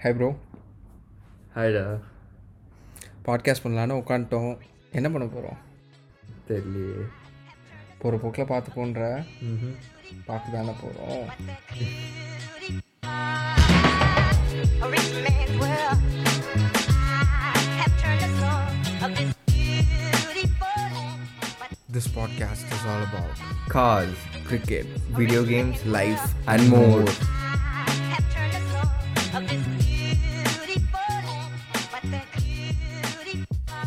Hi bro ஹாய்டா podcast பண்ணலான்னு உட்காந்துட்டோம் என்ன பண்ண போகிறோம் தெரியலையே போகிற போக்கில் பார்த்துக்கோன்ற பார்த்து தானே போகிறோம் the soul of this beautiful land. But that beautiful,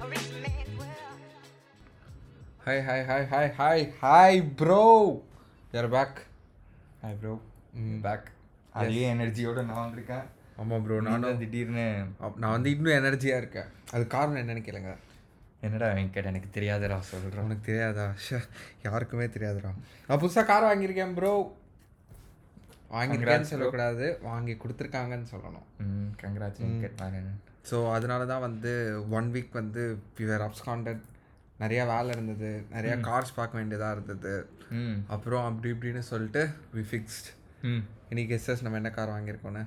a rich man's world. Hi hi hi hi hi hi bro யார் பேக் ஹாய் ப்ரோ பேக் அதே எனர்ஜியோட நான் வந்திருக்கேன். ஆமாம் ப்ரோ நானும் திடீர்னு நான் வந்து இன்னும் எனர்ஜியாக இருக்கேன். அது காரணம் என்னன்னு கேளுங்க. என்னடா வெங்கட் எனக்கு தெரியாதடா சொல்கிறேன் உனக்கு தெரியாதா? ஷே யாருக்குமே தெரியாதுடா. நான் புதுசாக கார் வாங்கியிருக்கேன் ப்ரோ வாங்கியிருக்கேன்னு. சொல்லக்கூடாது. வாங்கி கொடுத்துருக்காங்கன்னு சொல்லணும். ம் கங்க்ராட்ஸ் வெங்கட் வேறு ஸோ அதனால தான் வந்து ஒன் வீக் வந்து பிவர் அப்ஸ்காண்டட் நிறையா வேலை இருந்தது. நிறையா கார்ஸ் பார்க்க வேண்டியதாக இருந்தது. அப்புறம் அப்படி இப்படின்னு சொல்லிட்டு வி ஃபிக்ஸ்ட் இன்னைக்கு எஸ்எஸ் நம்ம என்ன கார் வாங்கியிருக்கோன்னு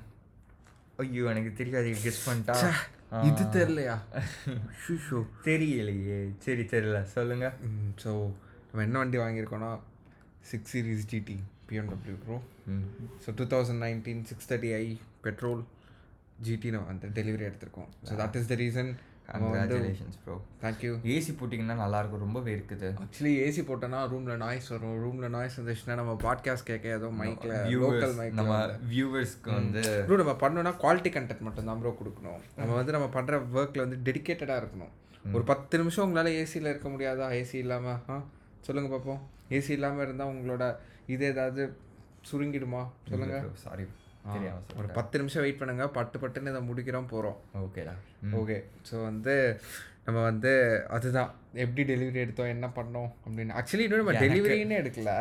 ஐயோ எனக்கு தெரியாது. கெஸ் பண்ணிட்டா. இது தெரியலையா? ஷூ தெரியலையே. சரி தெரியல. சொல்லுங்க. ஸோ நம்ம என்ன வண்டி வாங்கியிருக்கோன்னா six series GT BMW bro ம். So two thousand nineteen six thirty I petrol GT நம்ம வந்து டெலிவரி எடுத்திருக்கோம். So that is the reason congratulations bro thank you AC போட்டிங்கன்னா நல்லாயிருக்கும். ரொம்பவே இருக்குது ஆக்சுவலி ஏசி போட்டோன்னா ரூமில் நாய்ஸ் வரும். ரூமில் நாய்ஸ் வந்துச்சுன்னா நம்ம பாட்காஸ்ட் கேட்க ஏதோ மைக்கில் லோக்கல் மைக் நம்ம வியூவர்ஸ்க்கு வந்து ப்ரோ நம்ம பண்ணோம்னா குவாலிட்டி கண்டென்ட் மட்டும் தான் ப்ரோ கொடுக்கணும். நம்ம வந்து நம்ம பண்ணுற ஒர்க்கில் வந்து டெடிக்கேட்டடாக இருக்கணும். ஒரு பத்து நிமிஷம் உங்களால் ஏசியில் இருக்க முடியாதா? ஏசி இல்லாமல் ஆ? சொல்லுங்கள் பார்ப்போம் ஏசி இல்லாமல் இருந்தால் உங்களோட இது ஏதாவது சுருங்கிடுமா? சொல்லுங்கள் சாரி ஒரு பத்து நிமிஷம் வெயிட் பண்ணுங்க. பட்டு பட்டுன்னு இதை முடிக்கிறோம் போகிறோம் ஓகேடா ஓகே ஸோ வந்து நம்ம வந்து அதுதான். எப்படி டெலிவரி எடுத்தோம் என்ன பண்ணோம் அப்படின்னு. ஆக்சுவலி இன்னும் நம்ம டெலிவரின்னு எடுக்கல.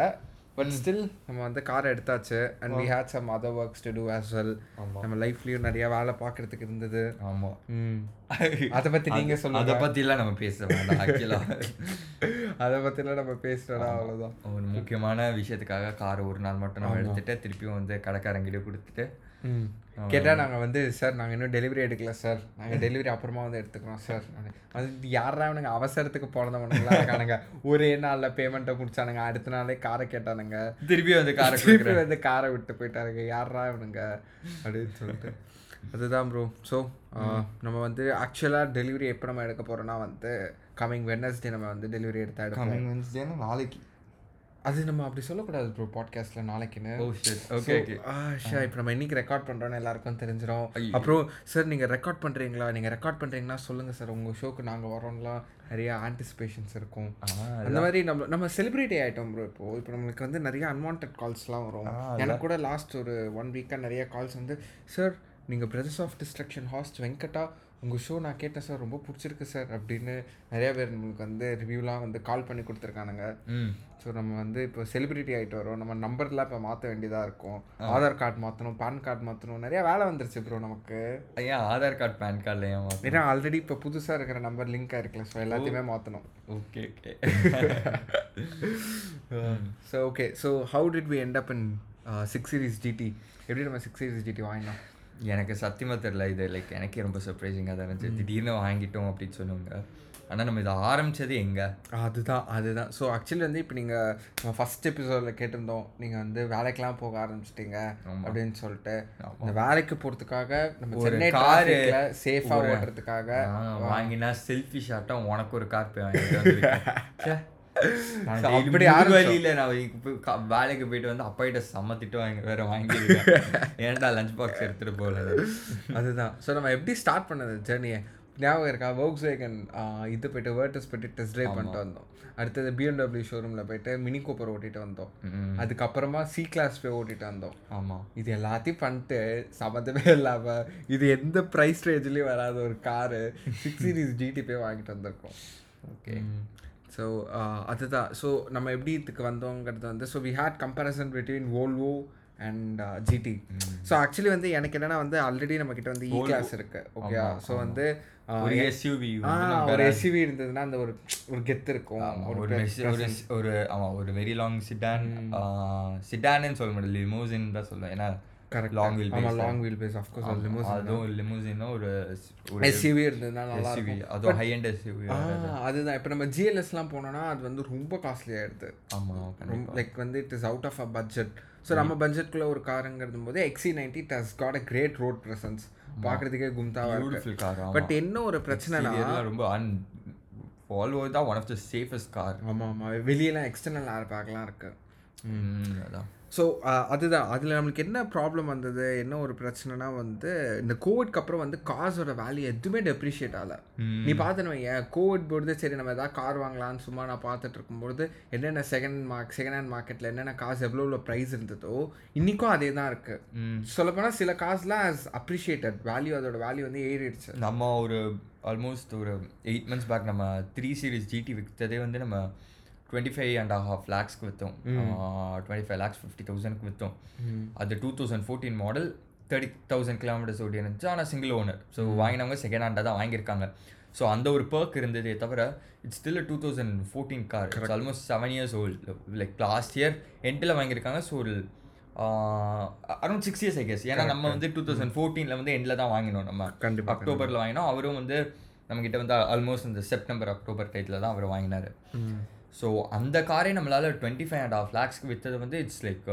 பட் ஸ்டில் நம்ம வந்து காரை எடுத்தாச்சு. And we had some other works to do as well. நம்ம லைஃப்லேயும் நிறைய வேலை பார்க்கறதுக்கு இருந்தது. ஆமாம் அதை பற்றி நீங்கள் சொல்லுங்க. அதை பற்றிலாம் நம்ம பேச வேண்டாம் ஆக்சுவலாக அதை பற்றிலாம் நம்ம பேசுகிறோம் அவ்வளோதான் ஒரு முக்கியமான விஷயத்துக்காக கார் ஒரு நாள் மட்டும் நம்ம எடுத்துட்டு திருப்பியும் வந்து கடைக்காரங்கிட்ட கொடுத்துட்டு கேட்டால் நாங்கள் வந்து சார் நாங்கள் இன்னும் டெலிவரி எடுக்கல சார். நாங்கள் டெலிவரி அப்புறமா வந்து எடுத்துக்கிறோம் சார். அது யாரா அவனுங்க அவசரத்துக்கு போனவனுங்களா இருக்கானுங்க. ஒரே நாளில் பேமெண்ட்டை முடிச்சானுங்க. அடுத்த நாளே காரை கேட்டானுங்க. திருப்பியும் வந்து காரை திருப்பி வந்து காரை விட்டு போயிட்டாருங்க. யாரா இவனுங்க? அப்படின்னு சொல்லிட்டு. அதுதான் ப்ரோ ஸோ நம்ம வந்து ஆக்சுவலாக டெலிவரி எப்போ நம்ம எடுக்க போகிறோம்னா வந்து கம்மிங் வெனஸ்டே நம்ம வந்து டெலிவரி எடுத்தா கமிங் வென்ஸ்டேனா நாளைக்கு. அது நம்ம அப்படி சொல்லக்கூடாது ப்ரோ பாட்காஸ்ட்டில் நாளைக்குன்னு. ஓகே ஓகே ஷா இப்போ நம்ம இன்னைக்கு ரெக்கார்ட் பண்ணுறோன்னு எல்லாருக்கும் தெரிஞ்சிடும் அப்புறம் சார் நீங்கள் ரெக்கார்ட் பண்ணுறீங்களா நீங்கள் ரெக்கார்ட் பண்ணுறீங்கன்னா சொல்லுங்கள் சார் உங்கள் ஷோக்கு நாங்கள் வரோம்லாம் நிறைய ஆன்டிசிபேஷன்ஸ் இருக்கும். அந்த மாதிரி நம்ம நம்ம செலிப்ரிட்டி ஆகிட்டோம் ப்ரோ இப்போ. இப்போ நம்மளுக்கு வந்து நிறைய அன்வான்ட் கால்ஸ்லாம் வரும். எனக்கு கூட லாஸ்ட் ஒரு ஒன் வீக்காக நிறைய கால்ஸ் வந்து சார் நீங்கள் brothers of destruction host Venkata உங்கள் ஷோ நான் கேட்டேன் சார் ரொம்ப பிடிச்சிருக்கு சார் அப்படின்னு நிறைய பேர் நம்மளுக்கு வந்து ரிவ்யூலாம் வந்து கால் பண்ணி கொடுத்துருக்கானுங்க. ஸோ நம்ம வந்து இப்போ செலிபிரிட்டி ஆகிட்டு வரோம். நம்ம நம்பர்லாம் இப்போ மாற்ற வேண்டியதாக இருக்கும். ஆதார் கார்டு மாற்றணும் பேன் கார்டு மாற்றணும் நிறைய வேலை வந்துருச்சு ப்ரோ நமக்கு. ஏன் ஆதார் கார்டு பேன் கார்டில் ஏன் மாத்தணும்? ஏன்னா ஆல்ரெடி இப்போ புதுசாக இருக்கிற நம்பர் லிங்க் ஆயிருக்குல்ல ஸோ எல்லாத்தையுமே மாற்றணும் okay okay. So okay so how did we end up in six series GT எப்படி நம்ம சிக்ஸ் சீரிஸ் ஜிடி வாங்கினோம்? எனக்கு சத்தியமாக தெரில இது லைக் எனக்கே ரொம்ப சர்ப்ரைசிங்காக தான் இருந்துச்சு. திடீர்னு வாங்கிட்டோம் அப்படின்னு சொன்னவங்க. ஆனால் நம்ம இதை ஆரம்பிச்சது எங்கே? அதுதான் அதுதான். ஸோ ஆக்சுவலி வந்து இப்போ நீங்கள் நம்ம ஃபஸ்ட் எபிசோடில் கேட்டிருந்தோம். நீங்கள் வந்து வேலைக்கெலாம் போக ஆரம்பிச்சிட்டீங்க அப்படின்னு சொல்லிட்டு. இந்த வேலைக்கு போகிறதுக்காக நம்ம சென்னை காரு சேஃபாக ஓட்டுறதுக்காக வாங்கினா செல்ஃபி ஷாட்டாக உனக்கு ஒரு கார் போய் வாங்கிட்டு அப்படி ஆரம்பிச்சோம். வலியில நான் வேலைக்கு போயிட்டு வந்து அப்பாயிட்ட செம்ம திட்டு வாங்கி வேற வாங்கியிருக்கேன். ஏன்டா லஞ்ச் பாக்ஸ் எடுத்துட்டு போகல? அதுதான். ஸோ நம்ம எப்படி ஸ்டார்ட் பண்ணது? ஜேர்னியை ஞாபகம் இருக்கா? ஒர்க்ஸ் வேகன் இது போயிட்டு வேர்டஸ் போயிட்டு டெஸ்ட் ட்ரைவ் பண்ணிட்டு வந்தோம். அடுத்தது பிஎம்டபிள்யூ ஷோரூமில் போயிட்டு மினி கூப்பர் ஓட்டிட்டு வந்தோம். அதுக்கப்புறமா சி கிளாஸ் போய் ஓட்டிட்டு வந்தோம். ஆமாம் இது எல்லாத்தையும் பண்ணிட்டு சம்மந்தமே இல்லாமல் இது எந்த ப்ரைஸ் ரேஞ்சிலையும் வராத ஒரு காரு சிக்ஸ் சீரிஸ் ஜிடி போய் வாங்கிட்டு வந்திருக்கோம். ஓகே. ஸோ அதுதான் ஸோ நம்ம எப்படி இதுக்கு வந்தோங்கிறது வந்து so we had comparison between Volvo and GT so actually வந்து எனக்கு என்னன்னா வந்து ஆல்ரெடி நம்ம கிட்ட வந்து இ கிளாஸ் இருக்கு. ஓகே ஸோ வந்து ஆ, ஒரு எஸ்யூவி ஒரு எஸ்யூவி இருந்ததுன்னா அந்த ஒரு ஒரு கெத்து இருக்கும். ஒரு ஒரு மெஸ்- ஒரு ஒரு ஆமா ஒரு வெரி லாங் சிடான் சிடான்னு சொல்ல முடியல லிமோசின் தான் சொல்லுவேன். ஏன்னா கரெக்ட் லாங் வீல் ஆமா long wheel base of course limousine அதுவும் ஒரு ஒரு எஸ்யூவி இருந்ததுன்னா நல்லா இருக்கும். அதுவும் ஹை எண்ட் எஸ்யூவி அதுதான். இப்போ நம்ம ஜிஎல்எஸ்லாம் போனோம்னா அது வந்து ரொம்ப காஸ்ட்லி ஆயிடுது ஆமா லைக் வந்து it is out of a budget so நம்ம பட்ஜெட்குள்ள ஒரு காருங்கிறது போது XC ninety does got a great road presence பார்க்கறதுக்கே கும்தாவா இருக்கு. பட் என்ன ஒரு பிரச்சனைனா ரொம்ப அன் வால்வோ தான் one of the safest car ஆமா ஆமா. வெளியெல்லாம் எக்ஸ்டர்னல் ஏர் பேக்லாம் இருக்கு அதான். ஸோ அதுதான். அதில் நம்மளுக்கு என்ன ப்ராப்ளம் வந்தது? என்ன ஒரு பிரச்சனைனா வந்து இந்த கோவிட்க்கு அப்புறம் வந்து காசோட வேல்யூ எதுவுமே டெப்ரிஷியேட் ஆகல. நீ பார்த்துன்னு வையேன் கோவிட் பொழுது சரி நம்ம எதாவது கார் வாங்கலாம்னு சும்மா நான் பார்த்துட்டு இருக்கும்பொழுது என்னென்ன செகண்ட் மார்க் செகண்ட் ஹேண்ட் மார்க்கெட்டில் என்னென்ன காசு எவ்வளோ எவ்வளோ ப்ரைஸ் இருந்ததோ இன்றைக்கும் அதே தான் இருக்குது சொல்லப்போனால் சில காசுலாம் as அப்ரிஷியேட்டட் வேல்யூ அதோட வேல்யூ வந்து ஏறிடுச்சு. நம்ம ஒரு ஆல்மோஸ்ட் ஒரு எயிட் மந்த்ஸ் பேக் நம்ம த்ரீ சீரிஸ் ஜிடி விற்றதே வந்து நம்ம டுவெண்ட்டி ஃபைவ் அண்ட் ஹாஃப் லேக்ஸ்க்கு விற்றோம் டுவெண்ட்டி ஃபைவ் லேக்ஸ் ஃபிஃப்டி தௌசண்ட்க்கு விற்றோம் அது two thousand fourteen model thirty thousand kilometres ஓடி இருந்துச்சு. ஆனால் சிங்கிள் ஓனர் ஸோ வாங்கினவங்க செகண்ட் ஹேண்டாக தான் வாங்கியிருக்காங்க. ஸோ அந்த ஒரு பர்க் இருந்ததே தவிர it's still two thousand fourteen car it's almost seven years old like last year எண்டில் வாங்கியிருக்காங்க. ஸோ ஒரு around six years I guess ஏன்னா நம்ம வந்து டூ தௌசண்ட் ஃபோர்டீனில் வந்து எண்டில் தான் வாங்கினோம் நம்ம. கண்டிப்பா, அக்டோபரில் வாங்கினோம். அவரும் வந்து நம்மக்கிட்ட வந்து ஆல்மோஸ்ட் இந்த செப்டம்பர் அக்டோபர் டைத்தில் தான் அவர் வாங்கினார். ஸோ அந்த காரே நம்மளால டுவெண்ட்டி ஃபைவ் அண்ட் ஆஃப் லேக்ஸ்க்கு விற்றது வந்து it's like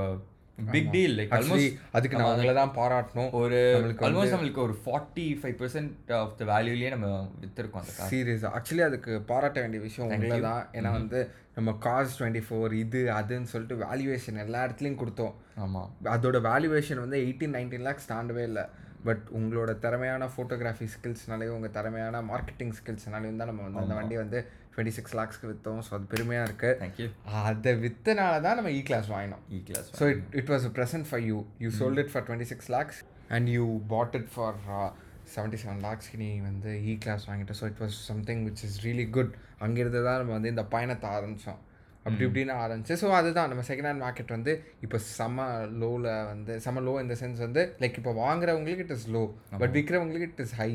big deal like almost அதுக்கு நான் உங்களை தான் பாராட்டணும். ஒரு ஆல்மோஸ்ட் நம்மளுக்கு ஒரு forty five percent of the வேல்யூலேயே நம்ம விற்றுருக்கோம் அந்த கார் சீரியஸ் ஆக்சுவலி அதுக்கு பாராட்ட வேண்டிய விஷயம் உங்களை தான். ஏன்னா வந்து நம்ம காஸ் டுவெண்ட்டி ஃபோர் இது அதுன்னு சொல்லிட்டு வேல்யூவேஷன் எல்லா இடத்துலையும் கொடுத்தோம். ஆமாம் அதோட வேல்யூவேஷன் வந்து எயிட்டீன் நைன்டீன் லேக்ஸ் தாண்டவே இல்லை. பட் உங்களோட திறமையான ஃபோட்டோகிராஃபி ஸ்கில்ஸ்னாலேயும் உங்கள் திறமையான மார்க்கெட்டிங் ஸ்கில்ஸ்னாலையும் தான் நம்ம வந்து அந்த வண்டி வந்து டுவெண்ட்டி சிக்ஸ் லேக்ஸ்க்கு விற்றோம் ஸோ அது பெருமையாக இருக்குது தேங்க்யூ அதை விற்றனால தான் நம்ம இ கிளாஸ் வாங்கினோம். E class So it, it was a present for you. You sold it for 26 lakhs and you bought it for uh, 77 lakhs நீ வந்து இ கிளாஸ் வாங்கிட்ட. So it was something which is really good அங்கிருந்து தான் நம்ம வந்து இந்த பயணத்தை ஆரம்பித்தோம் அப்படி இப்படின்னு ஆரம்பிச்சு. ஸோ அதுதான் நம்ம செகண்ட் ஹேண்ட் மார்க்கெட் வந்து இப்போ செம்ம லோவில் வந்து செம்ம லோ இந்த சென்ஸ் வந்து லைக் இப்போ வாங்குறவங்களுக்கு இட் இஸ் லோ பட் விற்கிறவங்களுக்கு இட் இஸ் ஹை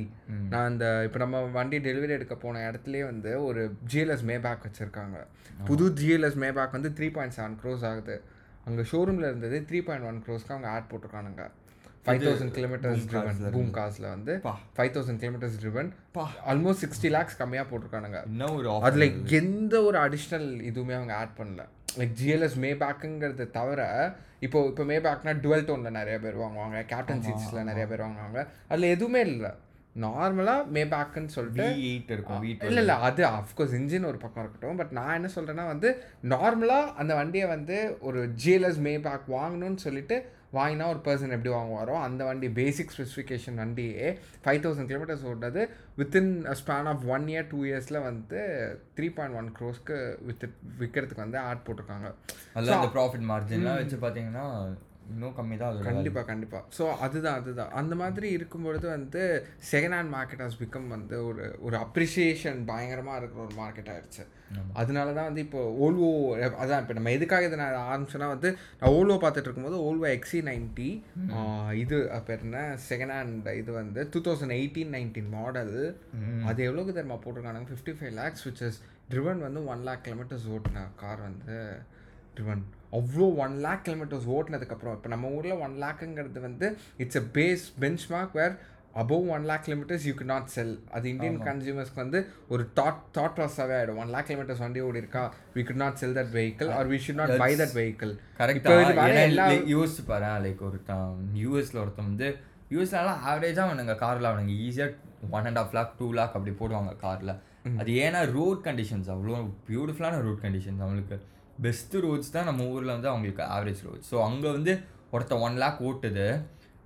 நான் அந்த இப்போ நம்ம வண்டி டெலிவரி எடுக்க போன இடத்துலயே வந்து ஒரு ஜிஎல்எஸ் மே பேக் வச்சுருக்காங்க. புது ஜிஎல்எஸ் மே பேக் வந்து த்ரீ பாயிண்ட் செவன் க்ரோஸ் ஆகுது. அங்கே ஷோரூமில் இருந்தது த்ரீ பாயிண்ட் ஒன் க்ரோஸ்க்கு அவங்க ஆட் போட்டிருக்கானுங்க. Five thousand kilometres driven boom காசில் வந்து five thousand kilometres driven almost sixty lakhs கம்மியாக போட்டிருக்கானுங்க. இன்னும் ஒரு அதில் எந்த ஒரு அடிஷ்னல் இதுவுமே அவங்க ஆட் பண்ணல. லைக் ஜிஎல்எஸ் மே பேக்குங்கிறது தவிர இப்போ இப்போ மே பேக்னா டுவெல் டோனில் நிறைய பேர் வாங்குவாங்க கேப்டன் சீட்ஸில் நிறைய பேர் வாங்குவாங்க. அதில் எதுவுமே இல்லை. நார்மலாக மே பேக்குன்னு சொல்லிட்டு எயிட் இருக்கும் இல்லை இல்லை அது அஃப்கோர்ஸ் இன்ஜின் ஒரு பக்கம் இருக்கட்டும் பட் நான் என்ன சொல்கிறேன்னா வந்து நார்மலாக அந்த வண்டியை வந்து ஒரு ஜிஎல்எஸ் மே பேக் வாங்கணும்னு சொல்லிட்டு வாங்கினா ஒரு பர்சன் எப்படி வாங்குவாரோ அந்த வண்டி பேசிக் ஸ்பெசிஃபிகேஷன் வண்டியே ஃபைவ் தௌசண்ட் கிலோமீட்டர்ஸ் ஓடுறது within span of one year two இயர்ஸில் வந்து த்ரீ பாயிண்ட் ஒன் க்ரோஸ்க்கு வித் விற்கிறதுக்கு வந்து ஆட் போட்டிருக்காங்க. அதில் அந்த ப்ராஃபிட் மார்ஜின்லாம் வச்சு பார்த்தீங்கன்னா இன்னும் கம்மி தான் கண்டிப்பாக கண்டிப்பாக ஸோ அதுதான் அதுதான். அந்த மாதிரி இருக்கும்பொழுது வந்து second hand market has become வந்து ஒரு ஒரு அப்ரிசியேஷன் பயங்கரமாக இருக்கிற ஒரு மார்க்கெட் ஆயிடுச்சு. அதனால தான் வந்து இப்போ ஓல்வோ அதான் இப்போ நம்ம எதுக்காக இதை நான் ஆரம்பிச்சேன்னா வந்து நான் ஓல்வோ பார்த்துட்டு இருக்கும்போது ஓல்வோ எக்ஸி நைன்ட்டி இது பேர் என்ன செகண்ட் ஹேண்ட் இது வந்து two thousand eighteen nineteen model அது எவ்வளோக்கு தெரியுமா போட்டிருக்கானுங்க? Fifty five lakhs which is driven வந்து ஒன் லேக் கிலோமீட்டர்ஸ் ஓட்டின கார் வந்து ட்ரிவன் அவ்வளோ ஒன் லேக் கிலோமீட்டர்ஸ் ஓட்டினதுக்கப்புறம் இப்போ நம்ம ஊரில் ஒன் லேக்குங்கிறது வந்து it's a base bench mark where above one lakh kilometres you could not sell அது இந்தியன் கன்சியூமர்ஸ்க்கு வந்து ஒரு தாட் தாட் ப்ராசஸாகவே ஆகிடும் ஒன் லேக் கிலோமீட்டர்ஸ் வண்டி ஓடி இருக்கா we could not sell that vehicle or we should not buy that vehicle கரெக்டாக யோசிச்சு பாரு லைக் ஒருத்தன் யூஎஸ்ல ஒருத்தன் வந்து யூஎஸ்லாம் ஆவரேஜாக அவனுங்க காரில் அவனுங்க ஈஸியாக one and half lakh two lakh அப்படி போடுவாங்க காரில் அது ஏன்னா ரோட் கண்டிஷன்ஸ் அவ்வளோ பியூட்டிஃபுல்லான ரோட் கண்டிஷன்ஸ் அவங்களுக்கு. பெஸ்ட்டு ரோட்ஸ் தான் நம்ம ஊரில் வந்து அவங்களுக்கு ஆவரேஜ் ரோட்ஸ் ஸோ அங்கே வந்து ஒருத்தன் ஒன் லேக் ஓட்டுது.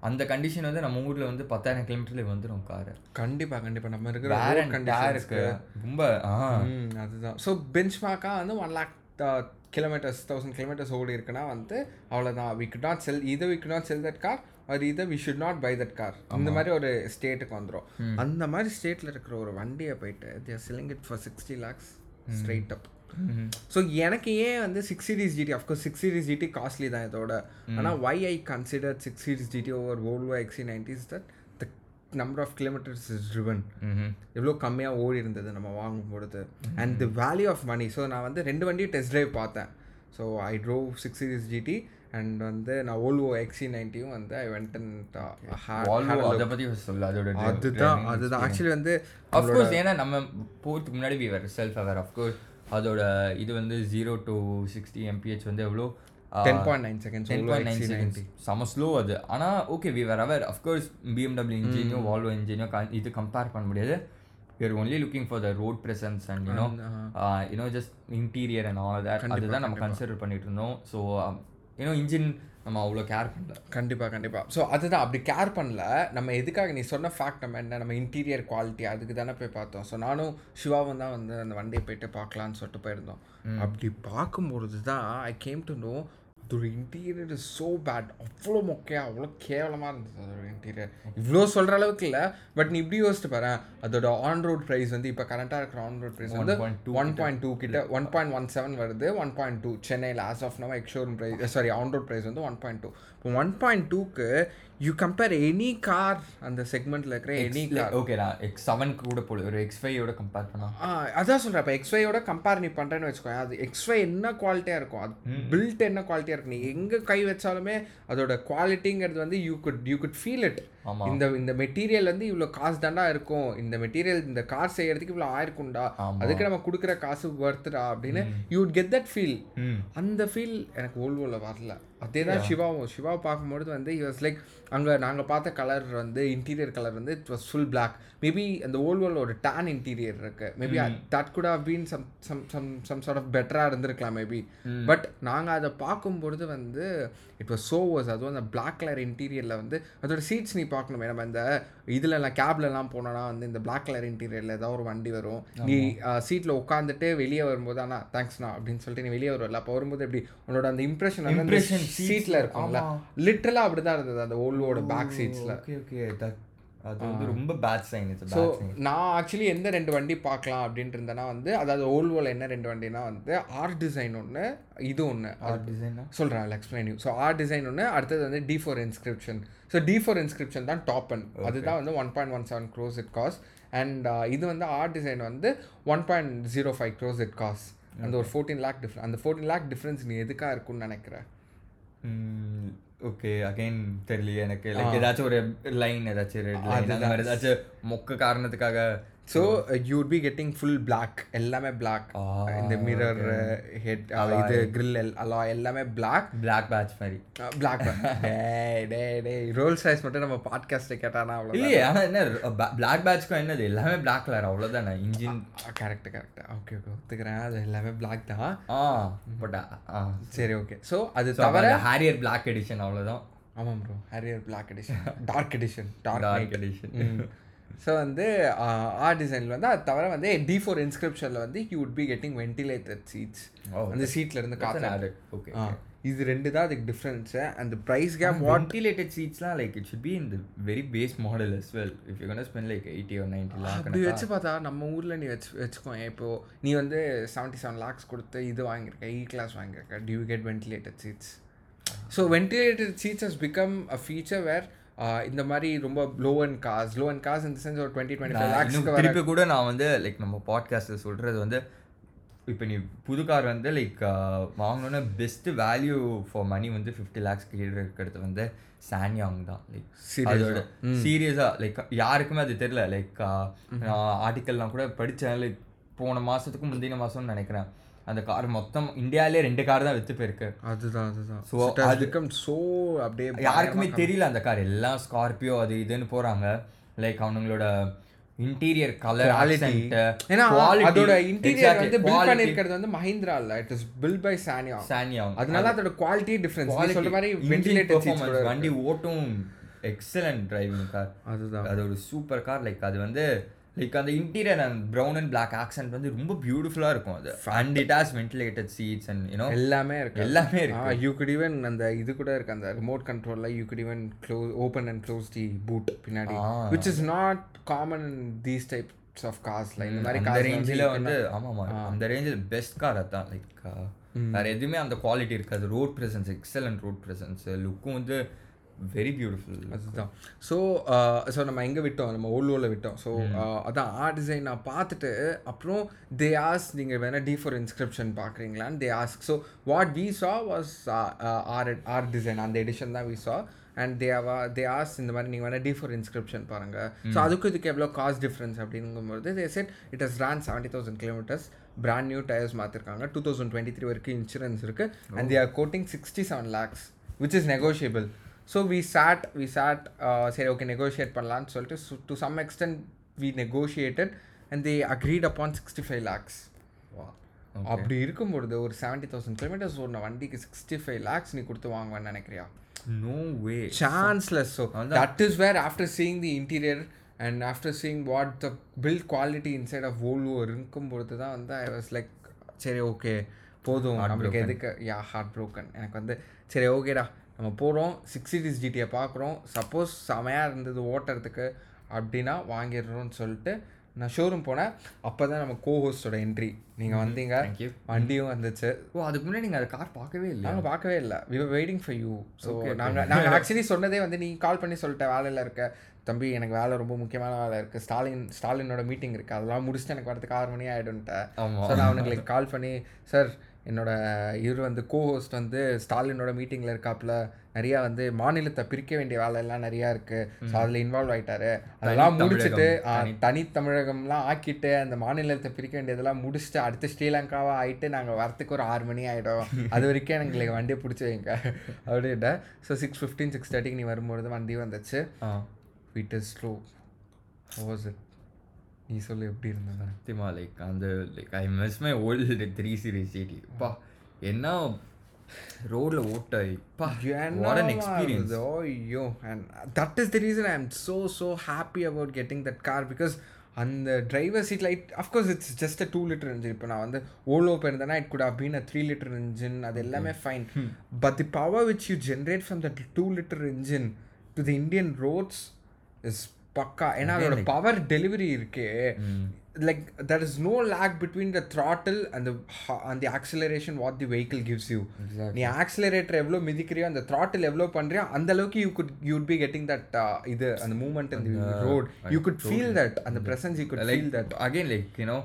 அந்த கண்டிஷன் வந்து நம்ம ஊரில் வந்து பத்தாயிரம் கிலோமீட்டர்லேயே வந்துடும் காரு கண்டிப்பாக கண்டிப்பாக நம்ம இருக்கிற வேற conditions இருக்கு ரொம்ப அதுதான். ஸோ பெஞ்ச் மார்க்காக வந்து one lakh kilometres thousand kilometres ஓடி இருக்குன்னா வந்து அவ்வளோதான் வி could நாட் செல் இதை we could not sell that car அது இதை we should not buy that car இந்த மாதிரி ஒரு ஸ்டேட்டுக்கு வந்துடும் அந்த மாதிரி ஸ்டேட்டில் இருக்கிற ஒரு வண்டியை போயிட்டு there selling it for sixty lakhs straight up so எனக்கு ஏன் வந்து six series GT of course six series GT costly தான் இதோட. ஆனால் why I consider six series GT over Volvo XC nineties that number of kilometres is driven எவ்வளோ கம்மியாக ஓடி இருந்தது நம்ம வாங்கும் பொழுது. And the value of money so நான் வந்து ரெண்டு வண்டியும் டெஸ்ட் ட்ரைவ் பார்த்தேன். So I drove six series GT and வந்து நான் ஓல்வோ எக்ஸி நைன்ட்டியும் வந்து ஐ வெண்ட் அதை பத்தி சொல்லு அதோட அதுதான் அதுதான். ஆக்சுவலி வந்து அஃப்கோர்ஸ் ஏன்னா நம்ம போகிறதுக்கு முன்னாடி வி செல்ஃப் அவேர் அஃப்கோர்ஸ் அதோட இது வந்து ஜீரோ டு சிக்ஸ்டி எம்பிஹெச் வந்து எவ்வளோ? Ten point nine seconds ten point nine seconds செம ஸ்லோ அது. ஆனால் okay we were our of course BMW இன்ஜினியோ வால்வோ இன்ஜினியோ இது கம்பேர் பண்ண முடியாது. You're only looking for the road presence and you know you know just interior and all that அதுதான் நம்ம கன்சிடர் பண்ணிட்டு இருந்தோம். ஸோ யூனோ இன்ஜின் நம்ம அவ்வளோ கேர் பண்ணல. கண்டிப்பாக கண்டிப்பாக ஸோ அதுதான். அப்படி கேர் பண்ணல. நம்ம எதுக்காக நீ சொன்ன ஃபேக்ட் நம்ம என்ன? நம்ம இன்டீரியர் குவாலிட்டி அதுக்கு தானே போய் பார்த்தோம். ஸோ நானும் சிவாவும் தான் வந்து அந்த வண்டியை போயிட்டு பார்க்கலான்னு சொல்லிட்டு போயிருந்தோம். அப்படி பார்க்கும்பொழுது தான் ஐ கேம் டு நோ அதோட இன்டீரியர் இஸ் ஸோ பேட் அவ்வளோ மொக்கையாக அவ்வளோ கேவலமாக இருந்தது அதோட இன்டீரியர் இவ்வளோ சொல்கிற அளவுக்கு இல்லை பட் நீ இப்படி யோசிச்சு பாரு. அதோட ஆன் ரோட் ப்ரைஸ் வந்து இப்போ கரண்ட்டாக இருக்கிற ஆன் ரோட் ப்ரைஸ் வந்து 1.2 ஒன் பாயிண்ட் டூ கிட்ட ஒன் பாயிண்ட் ஒன் செவன் வருது ஒன் பாயிண்ட் டூ சென்னையில் as of now ex showroom price sorry on road price வந்து ஒன் பாயிண்ட் டூ இப்போ ஒன் பாயிண்ட் டூக்கு யூ கம்பேர் எனி கார் அந்த செக்மெண்ட்டில் இருக்கிற எனி கார் ஓகே நான் எக்ஸ் செவனுக்கு கூட போல ஒரு எக்ஸ் ஃபைவோட கம்பேர் பண்ணா. அதான் சொல்கிறேன் இப்போ எக்ஸ்வையோட கம்பேர் நீ பண்ணுறேன்னு வச்சுக்கோ அது எக்ஸ்வை என்ன குவாலிட்டியாக இருக்கும் அது பில்ட் என்ன குவாலிட்டியாக இருக்கும் நீ எங்கே கை வச்சாலுமே அதோட குவாலிட்டிங்கிறது வந்து you could you could feel it. இந்த இந்த மெட்டீரியல் வந்து இவ்வளோ காசு தாண்டா இருக்கும் இந்த மெட்டீரியல் இந்த கார் செய்யறதுக்கு இவ்வளோ ஆயிருக்கும்டா. அதுக்கு நம்ம கொடுக்குற காசு ஒர்த்துடா அப்படின்னு you would get that feel அந்த ஃபீல் எனக்கு ஓல்வோவில் வரல. அதே தான் சிவாவும். சிவா பார்க்கும்பொழுது வந்து was லைக் அங்கே நாங்கள் பார்த்த கலர் வந்து இன்டீரியர் கலர் வந்து it was full black maybe அந்த ஓல்வோவில் ஒரு டேன் இன்டீரியர் இருக்கு. Maybe that could have been some some some some sort of பெட்டராக இருந்திருக்கலாம் மேபி பட் நாங்கள் அதை பார்க்கும்பொழுது வந்து இட் வாஸ் ஸோ வாஸ் அதுவும் அந்த பிளாக் கலர் இன்டீரியரில் வந்து அதோட சீட்ஸ் நீ பார்க்கணுமே. நம்ம இந்த இதுலலாம் கேப்லலாம் போனோன்னா வந்து இந்த பிளாக் கலர் இன்டீரியரில் ஏதாவது ஒரு வண்டி வரும். நீ சீட்டில் உட்காந்துட்டு வெளியே வரும்போது ஆனால் தேங்க்ஸ்ண்ணா அப்படின்னு சொல்லிட்டு நீ வெளியே வருவல அப்போ வரும்போது எப்படி? உன்னோட அந்த இம்ப்ரெஷன் வந்து சீட்டில் இருக்கும்ல. லிட்டரலாக அப்படி தான் இருந்தது அந்த ஓல்வோட பேக் சீட்ஸில் ஓகே ஓகே அது வந்து ரொம்ப பேட் சைன் ஸோ நான் ஆக்சுவலி எந்த ரெண்டு வண்டி பார்க்கலாம் அப்படின்ட்டு இருந்தேன்னா வந்து அதாவது ஓல்வோவில் என்ன ரெண்டு வண்டினா வந்து ஆர்ட் டிசைன் ஒன்று இது ஒன்று ஆர்ட் டிசைனா சொல்கிறேன் I explain you so R design ஒன்று அடுத்தது வந்து T four inscription so T four inscription தான் டாப் அண்ட் அதுதான் வந்து one point one seven crores it costs and இது வந்து ஆர் டிசைன் வந்து one point zero five crores it costs அந்த ஒரு ஃபோர்டீன் லேக் டிஃப்ரெண்ட் அந்த ஃபோர்டீன் லேக் டிஃப்ரென்ஸ் நீ எதுக்காக இருக்கும்னு நினைக்கிறேன் ஓகே அகைன் தெரியலையே எனக்கு லைக் ஏதாச்சும் ஒரு லைன் ஏதாச்சும் ரெட் லைன் அந்த மாதிரி ஏதாச்சும் மொக்க காரணத்துக்காக so you would be getting full black. எல்லாமே black. Ah, இந்த மிரர் ஹெட் இது grill எல் அல்லா எல்லாமே black. பிளாக் பேட்ச் மாதிரி. பிளாக் டேய் டேய் ரோல்ஸ் ரைஸ் மட்டும் நம்ம பாட்காஸ்ட்டை கேட்டானா அவ்வளோ இல்லையே ஆனால் என்ன பிளாக் பேட்ச்க்கும் என்னது? எல்லாமே பிளாக் கலர் அவ்வளோதானே engine correct correct okay okay ஒத்துக்கிறேன். அது எல்லாமே பிளாக் தான். ஆ பட் சரி ஓகே ஸோ அது தவிர ஹாரியர் பிளாக் எடிஷன் அவ்வளோதான் ஆமாம் bro Harrier black edition dark edition dark edition so வந்து ஆர் டிசைனில் வந்து அது தவிர வந்து டி ஃபோர் இன்ஸ்கிரிப்ஷனில் வந்து you would be getting ventilated seats அந்த சீட்ல இருந்து காற்று ஓகே இது ரெண்டு தான் அதுக்கு டிஃப்ரென்ஸு அந்த ப்ரைஸ் கேப் வாட் ventilated seatsலாம் like it should be in the very base model as well. If you're gonna spend like 80 or 90 lakh அப்படி வச்சு பார்த்தா நம்ம ஊரில் நீ வச்சு வச்சுக்கோ இப்போ நீ வந்து செவன்ட்டி செவன் லேக்ஸ் கொடுத்து இது வாங்கியிருக்க இ கிளாஸ் வாங்கியிருக்க you get ventilated seats so ventilated seats has become a feature where இந்த மாதிரி ரொம்ப low and costs low and costs இந்த சென்ஸ் ஒரு டுவெண்ட்டி டுவெண்ட்டி ஃபைவ் திருப்பி கூட நான் வந்து லைக் நம்ம பாட்காஸ்ட்டில் சொல்கிறது வந்து இப்போ நீ புது கார் வந்து லைக் வாங்கணுன்னா பெஸ்ட் வேல்யூ ஃபார் மணி வந்து ஃபிஃப்டி லேக்ஸ் கீழே இருக்கிறது வந்து சான்யாங் தான். லைக்? அதோட சீரியஸாக லைக் யாருக்குமே அது தெரியல. லைக் நான் ஆர்டிக்கல்லாம் கூட படித்தேன் லைக் போன மாதத்துக்கு முந்தின மாதம்னு நினைக்கிறேன். அந்த கார் மொத்தம் இந்தியாவிலே ரெண்டு கார் தான் விற்று போயிருக்கு. அதுதான் அதுதான். ஸோ அது- அது பிகம் ஸோ அப்படியே யாருக்குமே தெரியல அந்த கார். எல்லாம் ஸ்கார்பியோ அது இதுன்னு போறாங்க. லைக் அவனுங்களோட இன்டீரியர் கலர். ஏன்னா அதோட இன்டீரியர் வந்து பில்ட் பண்ணிருக்கிறது வந்து மஹிந்திரா இல்ல இட் இஸ் பில்ட் பை சானியா சானியாங் அதனால அதோட குவாலிட்டி டிஃபரன்ஸ் நீ சொல்ற மாதிரி சீட்ஸ் கூட வண்டி ஓட்டும். எக்ஸலன்ட் டிரைவிங் கார் அதுதான். அது ஒரு சூப்பர் கார் லைக் அது வந்து லைக் அந்த interior and brown and black accent வந்து ரொம்ப பியூட்டிஃபுல்லாக இருக்கும் அது. And it has ventilated seats and you know எல்லாமே இருக்கு. எல்லாமே இருக்கு. யூ குட் ஈவன் அந்த இது கூட இருக்கு. அந்த ரிமோட் கண்ட்ரோல்ல you could even close open and close the boot பின்னாடி. Which is not common these type types of கார்ஸ்ல இந்த மாதிரி அந்த ரேஞ்சில் வந்து ஆமாம் அந்த ரேஞ்சில் பெஸ்ட் கார் அதான். லைக் வேற எதுவுமே அந்த குவாலிட்டி இருக்காது. Road presence excellent road presence லுக்கும் வந்து வெரி பியூட்டிஃபுல் அதுதான். ஸோ ஸோ நம்ம எங்கே விட்டோம்? நம்ம ஓல்வோவில் விட்டோம். ஸோ அதான் ஆர்ட் டிசைன் நான் பார்த்துட்டு அப்புறம் தே ஆஸ் நீங்கள் வேணால் T four inscription பார்க்குறீங்களான்னு they ask so what we saw was R R design அந்த எடிஷன் தான் வி சா அண்ட் தே அவா தே ஆஸ் இந்த மாதிரி நீங்கள் வேணால் டி ஃபார் இன்ஸ்கிரிப்ஷன் பாருங்கள் ஸோ அதுக்கு இதுக்கு எவ்வளோ காஸ்ட் டிஃப்ரென்ஸ் அப்படிங்கும்போது they said it is run seventy thousand kilometres brand new tyres மாற்றிருக்காங்க டூ தௌசண்ட் டுவெண்ட்டி த்ரீ வரைக்கும் இன்சூரன்ஸ் இருக்குது and they are quoting sixty seven lakhs which is negotiable so we said we said சரி okay negotiate பண்ணலான்னு சொல்லிட்டு to some extent we negotiated and they agreed upon sixty five lakhs அப்படி இருக்கும்பொழுது ஒரு seventy thousand kilometres ஒரு வண்டிக்கு sixty five lakhs நீ கொடுத்து வாங்குவேன்னு நினைக்கிறியா? No way chanceless so that is where after seeing the interior and after seeing what the build quality inside of Volvo இருக்கும்பொழுது தான் வந்து ஐ வாஸ் லைக் சரி ஓகே போதும். நம்மளுக்கு எதுக்கு? யா ஹார்ட் ப்ரோக்கன் எனக்கு வந்து சரி ஓகேடா நம்ம போகிறோம் சிக்ஸ் சீரிஸ் ஜிடியை பார்க்குறோம் சப்போஸ் செமையாக இருந்தது ஓட்டுறதுக்கு அப்படின்னா வாங்கிடுறோம்னு சொல்லிட்டு நான் ஷோரூம் போனேன். அப்போ தான் நம்ம கோஹோஸ்டோட என்ட்ரி நீங்கள் வந்தீங்க. வண்டியும் வந்துச்சு. ஓ அதுக்கு முன்னாடி நீங்கள் அந்த கார் பார்க்கவே இல்லையா? நாங்கள் பார்க்கவே இல்லை. We waiting for you so நாங்கள் நாங்கள் ஆக்சுவலி சொன்னதே வந்து நீ கால் பண்ணி சொல்லிட்ட வேலையில் இருக்க. தம்பி எனக்கு வேலை ரொம்ப முக்கியமான வேலை இருக்குது ஸ்டாலின் ஸ்டாலினோட மீட்டிங் இருக்குது அதெல்லாம் முடிச்சுட்டு எனக்கு வரதுக்கு ஆறு மணி ஆகிடும்ட்டேன். ஸோ நான் அவனுங்களுக்கு கால் பண்ணி சார் என்னோட இவர் வந்து கோஹோஸ்ட் வந்து ஸ்டாலினோட மீட்டிங்கில் இருக்காப்புல நிறையா வந்து மாநிலத்தை பிரிக்க வேண்டிய வேலையெல்லாம் நிறையா இருக்குது ஸோ அதில் இன்வால்வ் ஆயிட்டாரு. அதெல்லாம் முடிச்சுட்டு ஆ, தனி தமிழகம்லாம் ஆக்கிட்டு அந்த மாநிலத்தை பிரிக்க வேண்டியதெல்லாம் முடிச்சுட்டு அடுத்து ஸ்ரீலங்காவா ஆயிட்டு நாங்கள் வரத்துக்கு ஒரு ஆறு மணி ஆகிடும் அது வரைக்கும் எங்களுக்கு வண்டியை பிடிச்சி வைங்க. அப்படின்ட்டு. ஸோ சிக்ஸ் ஃபிஃப்டீன் சிக்ஸ் தேர்ட்டிக்கு நீ வரும்பொழுது வண்டி வந்துச்சு. விட் இஸ் ஸ்லோ வாஸ் இட் நீ சொல்லு எப்படி இருந்தது? சத்தியமா லைக் அந்த like I miss my old three series GT பா என்ன ரோட்ல ஓட்ட பா வாட் அன் எக்ஸ்பீரியன்ஸ் ஐயோ and that is the reason I am so so happy about getting that car because அந்த driver seat light of course it's just a two litre engine இப்போ நான் வந்து ஓலோ போயிருந்தேன்னா it could been a three litre engine அது எல்லாமே fine but the power which you generate from that two litre engine to the Indian roads is பக்கா. ஏன்னா அதோட power delivery இருக்கே. Like that is no lag between the throttle and the and the acceleration what the vehicle gives you. நீ accelerator எவ்வளோ மிதிக்கிறியோ அந்த throttle எவ்வளோ பண்ணுறியோ அந்த அளவுக்கு you could you be getting that இது அந்த மூமெண்ட் இந்த road you could feel that அந்த presence you could feel that again like you know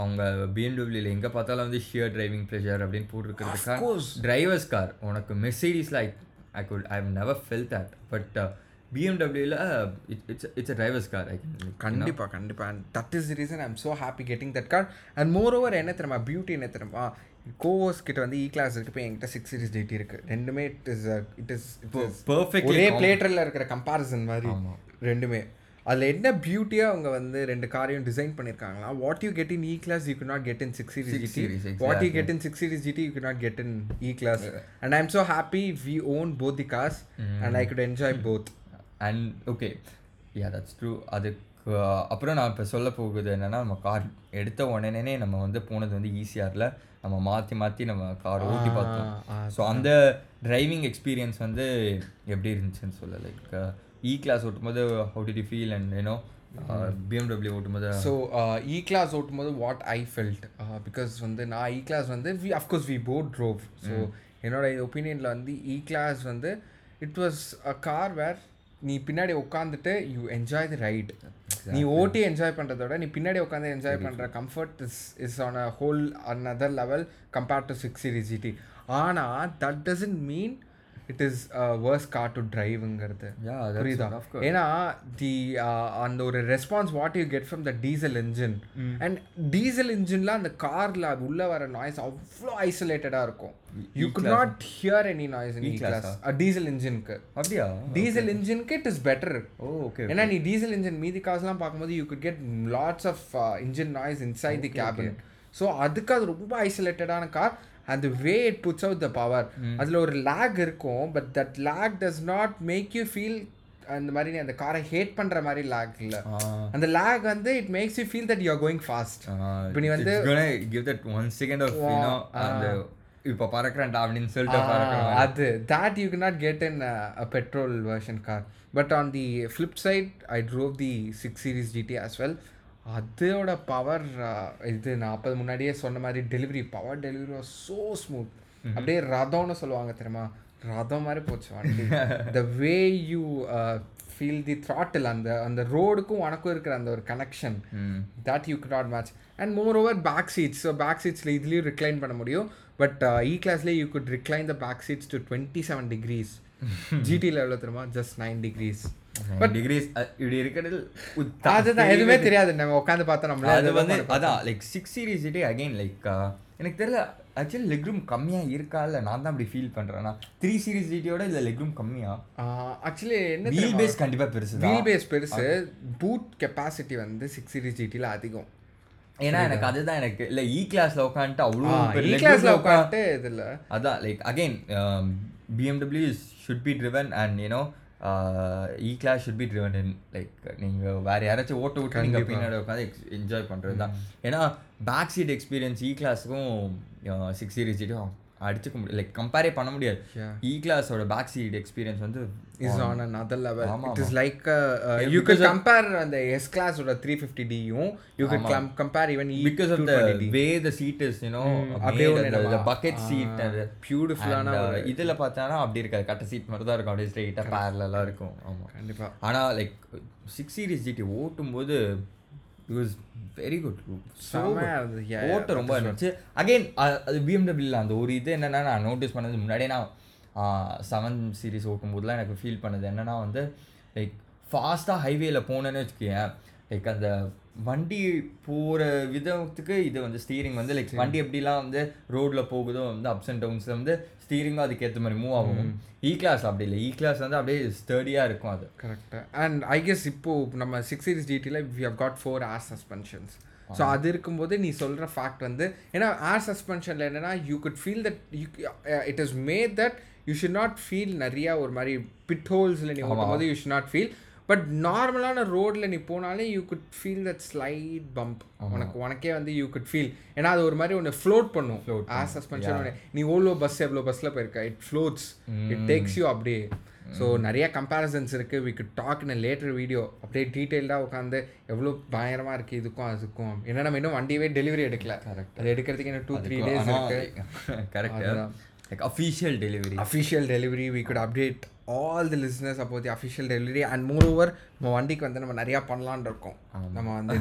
அவங்க பிஎம்டபிள்யூல எங்கே பார்த்தாலும் வந்து ஷியர் டிரைவிங் ப்ளஷர் அப்படின்னு போட்டிருக்கிறதுக்காக டிரைவர்ஸ் கார் உனக்கு Mercedes like I could I never fell that but பிஎம்டபிள்யூல it's it's a drivers car I கண்டிப்பாக கண்டிப்பாக and that is reason I am so happy getting that car and more over என்ன தெரியுமா beauty என்ன தெரியுமா goers கிட்ட வந்து இ class இருக்கு இப்போ என்கிட்ட சிக்ஸ் சீரிஸ் டிடி இருக்கு. ரெண்டுமே it is it is perfectly ஒரே com- பிளேட்டரில் இருக்கிற கம்பாரிசன் மாதிரி ரெண்டுமே. அதில் என்ன பியூட்டியாக அவங்க வந்து ரெண்டு காரையும் டிசைன் பண்ணியிருக்காங்களா what you get in E class you not get in six series GT series, what you get in six series GT you not get in E class and I am so happy we own both the cars and I could enjoy both and okay yeah that's true அதுக்கு அப்புறம் நான் இப்போ சொல்ல போகுது என்னன்னா நம்ம car எடுத்த உடனே நம்ம வந்து போனது வந்து ஈஸியாரில் நம்ம மாற்றி மாற்றி நம்ம கார் ஓட்டி பார்த்தோம். ஸோ அந்த டிரைவிங் எக்ஸ்பீரியன்ஸ் வந்து எப்படி இருந்துச்சுன்னு சொல்ல? லைக் இ கிளாஸ் ஓட்டும்போது how did you feel and you know BMW ஓட்டும்போது ஸோ இ கிளாஸ் ஓட்டும்போது வாட் ஐ ஃபெல்ட் பிகாஸ் வந்து நான் இ கிளாஸ் வந்து we of course we both drove so என்னோட ஒப்பீனியனில் வந்து இ கிளாஸ் வந்து it was a car where நீ பின்னாடி உட்காந்துட்டு யூ என்ஜாய் தி ரைட் நீ ஓட்டி என்ஜாய் பண்ணுறதோட நீ பின்னாடி உட்காந்து என்ஜாய் பண்ணுற comfort is is on a whole another level compared to six series GT ஆனால் that doesn't mean it is worse car to டிரைவுங்கிறது Yeah, that's புரியுதா. ஏன்னா தி அந்த ஒரு response what you get from the diesel engine and diesel இன்ஜின்ல அந்த கார்ல உள்ள வர noise அவ்வளோ ஐசோலேட்டடாக இருக்கும். You could not hear any noise in class diesel இன்ஜினுக்கு அப்படியா? டீசல் இன்ஜினுக்கு இட் இஸ் பெட்டர் ஓகே ஏன்னா நீ டீசல் இன்ஜின் மீதி காசுலாம் பார்க்கும்போது you could get lots of engine noise inside the cabin so அதுக்கு அது ரொம்ப ஐசோலேட்டடான கார் அந்த way it puts out the power அதில் ஒரு லேக் இருக்கும் but that lag does not make you feel அந்த மாதிரி அந்த காரை ஹேட் பண்ணுற மாதிரி லேக் இல்லை. அந்த லேக் வந்து it makes you feel that you are going fast இப்போ நீ வந்து give that one second of அந்த இப்போ பறக்கிறேன்டா அப்படின்னு சொல்லிட்டு அது. That you cannot get in a, a petrol version car. But on the flip side i drove the 6 series gt as well. அதோட பவர் இது நான் அப்போ முன்னாடியே சொன்ன மாதிரி delivery power delivery was so smooth அப்படியே ரதம்னு சொல்லுவாங்க தெரியுமா? ரதம் மாதிரி போச்சு வண்டி. The way you feel the throttle அந்த அந்த ரோடுக்கும் உனக்கும் இருக்கிற அந்த ஒரு connection that you not match and moreover back seats so back சீட்ஸில் இதுலேயும் ரிக்ளைன் பண்ண முடியும். But E கிளாஸ்லேயே you could recline the back seats to twenty seven degrees ஜிடியில் எவ்வளோ தெரியுமா? ஜஸ்ட் நைன் டிகிரிஸ் டிகிரிஸ் இப்படி இருக்கிறது அதுதான் எதுவுமே தெரியாது நம்ம உட்காந்து பார்த்தா நம்மளே அது வந்து அதான் லைக் சிக்ஸ் சீரிஸ் இதே அகைன் லைக் எனக்கு தெரியல ஆக்சுவலி லெக் ரூம் கம்மியாக இருக்கா இல்லை நான் தான் அப்படி ஃபீல் பண்ணுறேன்னா த்ரீ சீரிஸ் ஜிடியோட இல்லை லெக் ரூம் கம்மியா? ஆக்சுவலி என்ன வீல் பேஸ் கண்டிப்பாக பெருசு தான். வீல் பேஸ் பெருசு. பூட் கெப்பாசிட்டி வந்து சிக்ஸ் சீரிஸ் ஜிடியில் அதிகம். ஏன்னா எனக்கு அதுதான் எனக்கு இல்லை இ கிளாஸில் உட்காந்துட்டு அவ்வளோ இ கிளாஸில் உட்காந்துட்டு இதில் அதான் like again BMW should be driven and you know E class should be driven in like நீங்கள் வேறு யாராச்சும் ஓட்ட விட்டு நீங்கள் பின்னாடி உட்காந்து என்ஜாய் பண்ணுறது தான் ஏன்னா பேக் சீட் எக்ஸ்பீரியன்ஸ் இ கிளாஸுக்கும் சிக்ஸ் சீரிஸ் சீட்டும் அடிச்சுக்க முடியாது. லைக் கம்பேரே பண்ண முடியாது. இ கிளாஸோட பேக் சீட் எக்ஸ்பீரியன்ஸ் வந்து is on another level it is. Like you can compare அந்த எஸ் கிளாஸோட three fifty டியும் you can compare even because of the way the seat is you know அப்படியே bucket seat அது பியூட்டிஃபுல்லான இதுல பார்த்தானா அப்படி இருக்காது. கட்ட சீட் மாதிரி தான் இருக்கும். அப்படியே ஸ்ட்ரெயிட்டாக பேரலாக இருக்கும். ஆமா. கண்டிப்பா. ஆனா லைக் சிக்ஸ் சீரிஸ் ஜிடி ஓட்டும் போது வாஸ் வெரி குட் ஓட்ட ரொம்ப இருந்துச்சு. அகைன் அது பிஎம்டபிள்யூல அந்த ஒரு இது என்னன்னா நான் நோட்டீஸ் பண்ணது முன்னாடியே நான் செவன் சீரிஸ் ஓட்டும் போதுலாம் எனக்கு ஃபீல் பண்ணது என்னன்னா வந்து லைக் ஃபாஸ்ட்டாக ஹைவேல போனேன்னு வச்சுக்கேன் லைக் அந்த வண்டி போகிற விதத்துக்கு இது வந்து ஸ்டீரிங் வந்து லைக் வண்டி எப்படிலாம் வந்து ரோட்டில் போகுதோ வந்து அப்ஸ் அண்ட் டவுன்ஸில் வந்து ஸ்டீரிங்கும் அதுக்கேற்ற மாதிரி மூவ் ஆகும். இ கிளாஸ் அப்படி இல்லை. இ கிளாஸ் வந்து அப்படியே ஸ்டடியாக இருக்கும் அது. கரெக்ட் அண்ட் ஐ கெஸ் இப்போ நம்ம six series டிடியில் we have got four air suspensions so அது இருக்கும்போது நீ சொல்கிற ஃபேக்ட் வந்து ஏன்னா ஏர் சஸ்பென்ஷனில் என்னன்னா you could feel that you it is made that you should not feel நிறையா ஒரு மாதிரி பிட் ஹோல்ஸில் நீ போது you should not feel but நார்மலான ரோடில் நீ போனாலே you could feel that slight bump உனக்கு உனக்கே வந்து யூ குட் ஃபீல் ஏன்னா அது ஒரு மாதிரி ஒன்று ஃப்ளோட் பண்ணும். ஏர் சஸ்பென்ஷன் நீ எவ்வளோ பஸ் எவ்வளோ பஸ்ஸில் போயிருக்க? It floats it takes you அப்படியே. ஸோ நிறைய கம்பேரிசன்ஸ் இருக்குது we could talk in later video அப்படியே டீட்டெயில்டாக உட்காந்து எவ்வளோ பயங்கரமாக இருக்குது இதுக்கும் அதுக்கும். ஏன்னா நம்ம இன்னும் வண்டியவே டெலிவரி எடுக்கல. அது எடுக்கிறதுக்கு இன்னும் டூ த்ரீ டேஸ் இருக்கு. Correct like official delivery official delivery we could update all the listeners அப்போ the official delivery and moreover நம்ம வண்டிக்கு வந்து நம்ம நிறையா பண்ணலான்னு இருக்கோம். நம்ம வந்து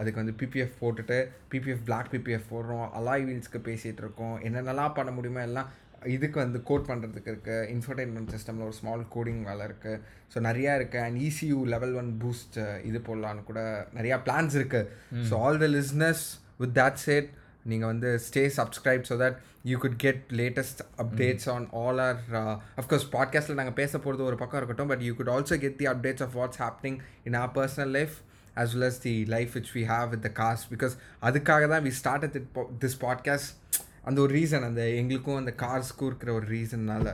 அதுக்கு வந்து பிபிஎஃப் போட்டுட்டு பிபிஎஃப் பிளாக் பிபிஎஃப் போடுறோம். அலாய் வீல்ஸ்க்கு பேசிகிட்டு இருக்கோம். என்னென்னலாம் பண்ண முடியுமோ எல்லாம் இதுக்கு வந்து கோட் பண்ணுறதுக்கு இருக்குது இன்ஃபர்டைன்மெண்ட் சிஸ்டமில் ஒரு ஸ்மால் கோடிங் வேலை இருக்குது ஸோ நிறையா இருக்குது and ECU level one boost இது போடலான்னு கூட நிறையா பிளான்ஸ் இருக்குது so all the listeners with that said நீங்கள் வந்து stay subscribe so that you could get latest updates on all our of course பாட்காஸ்ட்டில் நாங்கள் பேச போகிறது ஒரு பக்கம் இருக்கட்டும் but you could also get the updates of what's happening in our personal life as well as the life which we have with the cast. Because அதுக்காக தான் we started this podcast அந்த ஒரு ரீசன் அந்த எங்களுக்கும் அந்த கார்ஸ்க்கும் இருக்கிற ஒரு ரீசன்னால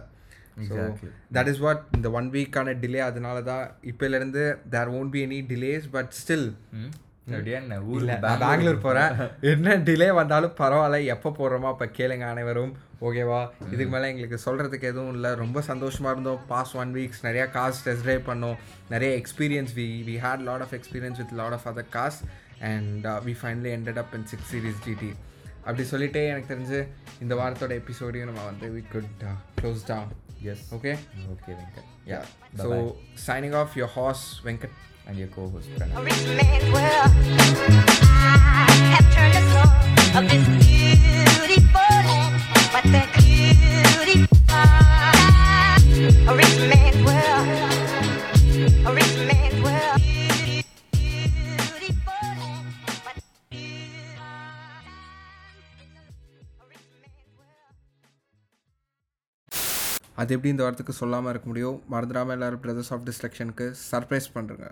ஸோ. தட் இஸ் வாட் இந்த ஒன் வீக்கான டிலே அதனால தான் இப்போலேருந்து there won't be any delays but still Bangalore போகிறேன் என்ன டிலே வந்தாலும் பரவாயில்ல எப்போ போடுறோமோ அப்போ கேளுங்க அனைவரும். ஓகேவா இதுக்கு மேலே எங்களுக்கு சொல்கிறதுக்கு எதுவும் இல்லை. ரொம்ப சந்தோஷமாக இருந்தோம். பாஸ் ஒன் வீக்ஸ் நிறையா காஸ் டெஸ்ட் ட்ரைவ் பண்ணோம். நிறைய experience we we had lot of experience with lot of other cars and we finally ended up in six series GT அப்படி சொல்லிட்டே எனக்கு தெரிஞ்சு இந்த வாரத்தோட எபிசோடையும் நம்ம வந்து we could close down yes okay okay Venkat yeah so signing off your hours Venkat and you co host A rich man's world. I have turned the soul of this beautiful land, but the அது எப்படி இந்த வாரத்துக்கு சொல்லாமல் இருக்க முடியும்? மறந்துடாமல் எல்லாரும் brothers of டிஸ்ட்ரக்ஷனுக்கு surprise பண்ணுறேங்க